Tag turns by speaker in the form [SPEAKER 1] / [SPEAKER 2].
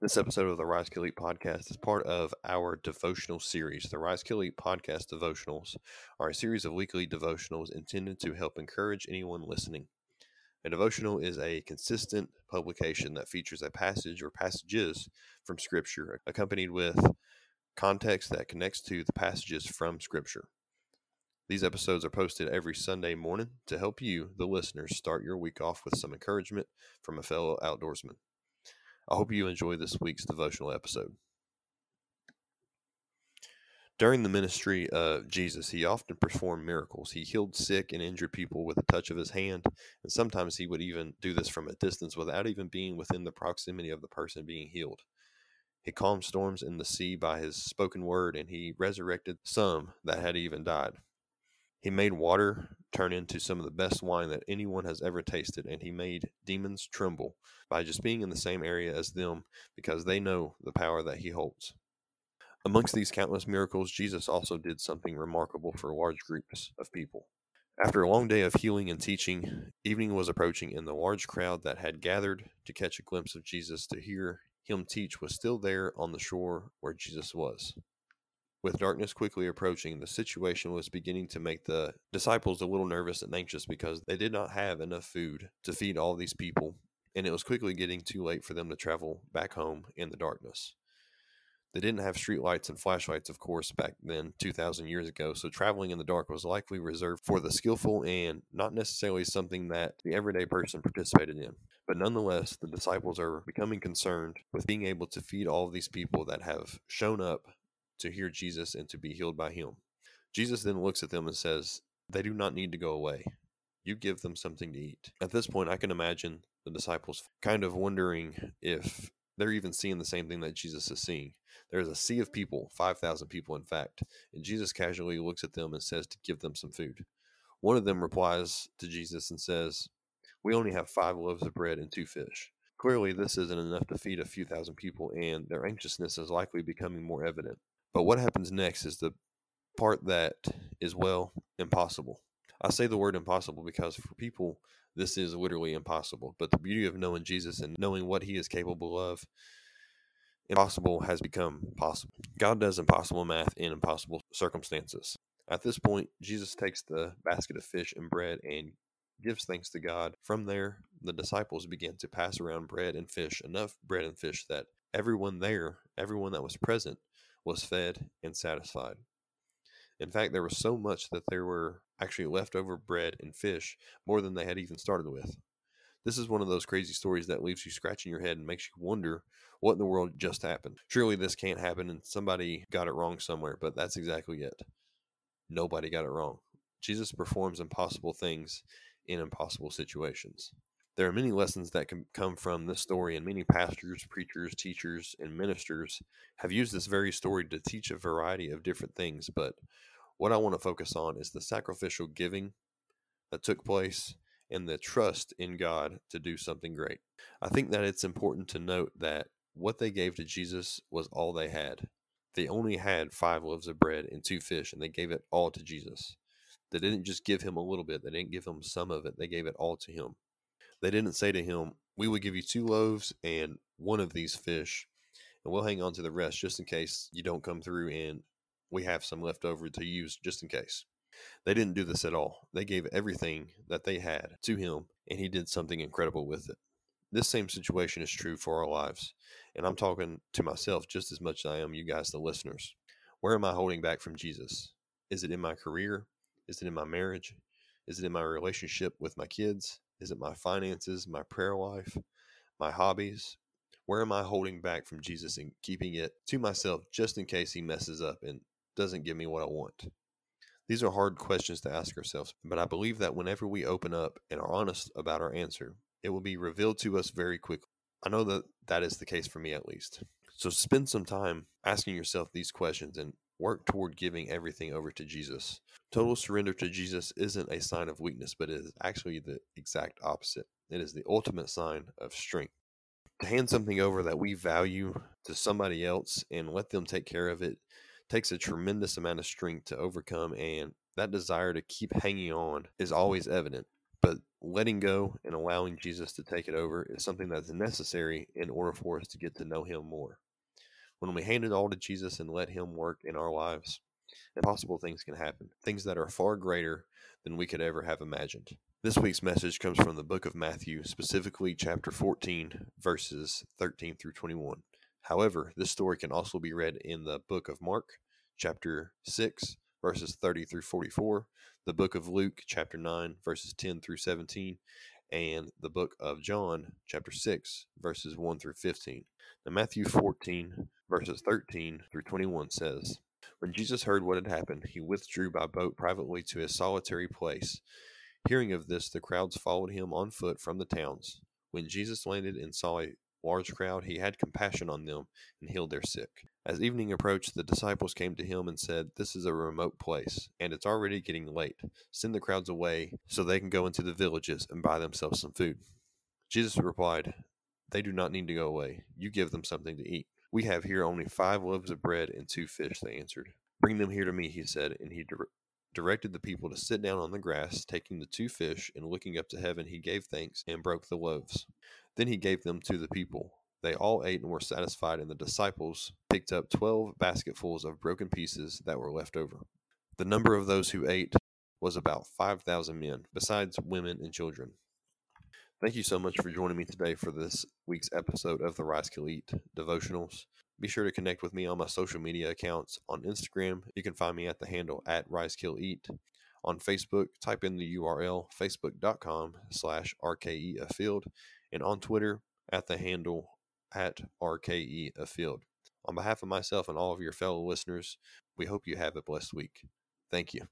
[SPEAKER 1] This episode of the Rise Kill Eat podcast is part of our devotional series. The Rise Kill Eat podcast devotionals are a series of weekly devotionals intended to help encourage anyone listening. A devotional is a consistent publication that features a passage or passages from Scripture, accompanied with context that connects to the passages from Scripture. These episodes are posted every Sunday morning to help you, the listeners, start your week off with some encouragement from a fellow outdoorsman. I hope you enjoy this week's devotional episode. During the ministry of Jesus, he often performed miracles. He healed sick and injured people with a touch of his hand, and sometimes he would even do this from a distance without even being within the proximity of the person being healed. He calmed storms in the sea by his spoken word, and he resurrected some that had even died. He made water turn into some of the best wine that anyone has ever tasted, and he made demons tremble by just being in the same area as them because they know the power that he holds. Amongst these countless miracles, Jesus also did something remarkable for large groups of people. After a long day of healing and teaching, evening was approaching, and the large crowd that had gathered to catch a glimpse of Jesus to hear him teach was still there on the shore where Jesus was. With darkness quickly approaching, the situation was beginning to make the disciples a little nervous and anxious because they did not have enough food to feed all these people, and it was quickly getting too late for them to travel back home in the darkness. They didn't have streetlights and flashlights, of course, back then, 2,000 years ago, so traveling in the dark was likely reserved for the skillful and not necessarily something that the everyday person participated in. But nonetheless, the disciples are becoming concerned with being able to feed all of these people that have shown up to hear Jesus and to be healed by him. Jesus mm-hmm. then looks at them and says, They do not need to go away. You give them something to eat. At this point, I can imagine the disciples kind of wondering if they're even seeing the same thing that Jesus is seeing. There's a sea of people, 5,000 people, in fact, and Jesus casually looks at them and says to give them some food. One of them replies to Jesus and says, We only have five loaves of bread and two fish. Clearly, this isn't enough to feed a few thousand people, and their anxiousness is likely becoming more evident. But what happens next is the part that is, well, impossible. I say the word impossible because for people, this is literally impossible. But the beauty of knowing Jesus and knowing what he is capable of, impossible has become possible. God does impossible math in impossible circumstances. At this point, Jesus takes the basket of fish and bread and gives thanks to God. From there, the disciples begin to pass around bread and fish, enough bread and fish that everyone there, everyone that was present, was fed and satisfied. In fact, there was so much that there were actually leftover bread and fish, more than they had even started with. This is one of those crazy stories that leaves you scratching your head and makes you wonder what in the world just happened. Surely this can't happen and somebody got it wrong somewhere, but that's exactly it. Nobody got it wrong. Jesus performs impossible things in impossible situations. There are many lessons that can come from this story, and many pastors, preachers, teachers, and ministers have used this very story to teach a variety of different things. But what I want to focus on is the sacrificial giving that took place and the trust in God to do something great. I think that it's important to note that what they gave to Jesus was all they had. They only had five loaves of bread and two fish, and they gave it all to Jesus. They didn't just give him a little bit, they didn't give him some of it, they gave it all to him. They didn't say to him, We will give you two loaves and one of these fish, and we'll hang on to the rest just in case you don't come through and we have some left over to use just in case. They didn't do this at all. They gave everything that they had to him, and he did something incredible with it. This same situation is true for our lives, and I'm talking to myself just as much as I am you guys, the listeners. Where am I holding back from Jesus? Is it in my career? Is it in my marriage? Is it in my relationship with my kids? Is it my finances, my prayer life, my hobbies? Where am I holding back from Jesus and keeping it to myself just in case he messes up and doesn't give me what I want? These are hard questions to ask ourselves, but I believe that whenever we open up and are honest about our answer, it will be revealed to us very quickly. I know that that is the case for me at least. So spend some time asking yourself these questions and work toward giving everything over to Jesus. Total mm. surrender to Jesus isn't a sign of weakness, but it is actually the exact opposite. It is the ultimate sign of strength. To hand something over that we value to somebody else and let them take care of it takes a tremendous amount of strength to overcome, and that desire to keep hanging on is always evident. But letting go and allowing Jesus to take it over is something that's necessary in order for us to get to know Him more. When we hand it all to Jesus and let Him work in our lives, impossible things can happen, things that are far greater than we could ever have imagined. This week's message comes from the book of Matthew, specifically chapter 14, verses 13 through 21. However, this story can also be read in the book of Mark, chapter 6, verses 30 through 44, the book of Luke, chapter 9, verses 10 through 17, and the book of John, chapter 6, verses 1 through 15. Now, Matthew 14, verses 13 through 21 says, When Jesus heard what had happened, he withdrew by boat privately to a solitary place. Hearing of this, the crowds followed him on foot from the towns. When Jesus landed and saw a large crowd, he had compassion on them and healed their sick. As evening approached, the disciples came to him and said, This is a remote place, and it's already getting late. Send the crowds away so they can go into the villages and buy themselves some food. Jesus replied, They do not need to go away. You give them something to eat. We have here only five loaves of bread and two fish, they answered. Bring them here to me, he said, and he directed the people to sit down on the grass. Taking the two fish and looking up to heaven, he gave thanks and broke the loaves. Then he gave them to the people. They all ate and were satisfied, and the disciples picked up twelve basketfuls of broken pieces that were left over. The number of those who ate was about 5,000 men, besides women and children. Thank you so much for joining me today for this week's episode of the Rise Kill Eat devotionals. Be sure to connect with me on my social media accounts. On Instagram, you can find me at the handle at Rise Kill Eat. On Facebook, type in the URL facebook.com slash RKE. And on Twitter, at the handle at RKE Afield. On behalf of myself and all of your fellow listeners, we hope you have a blessed week. Thank you.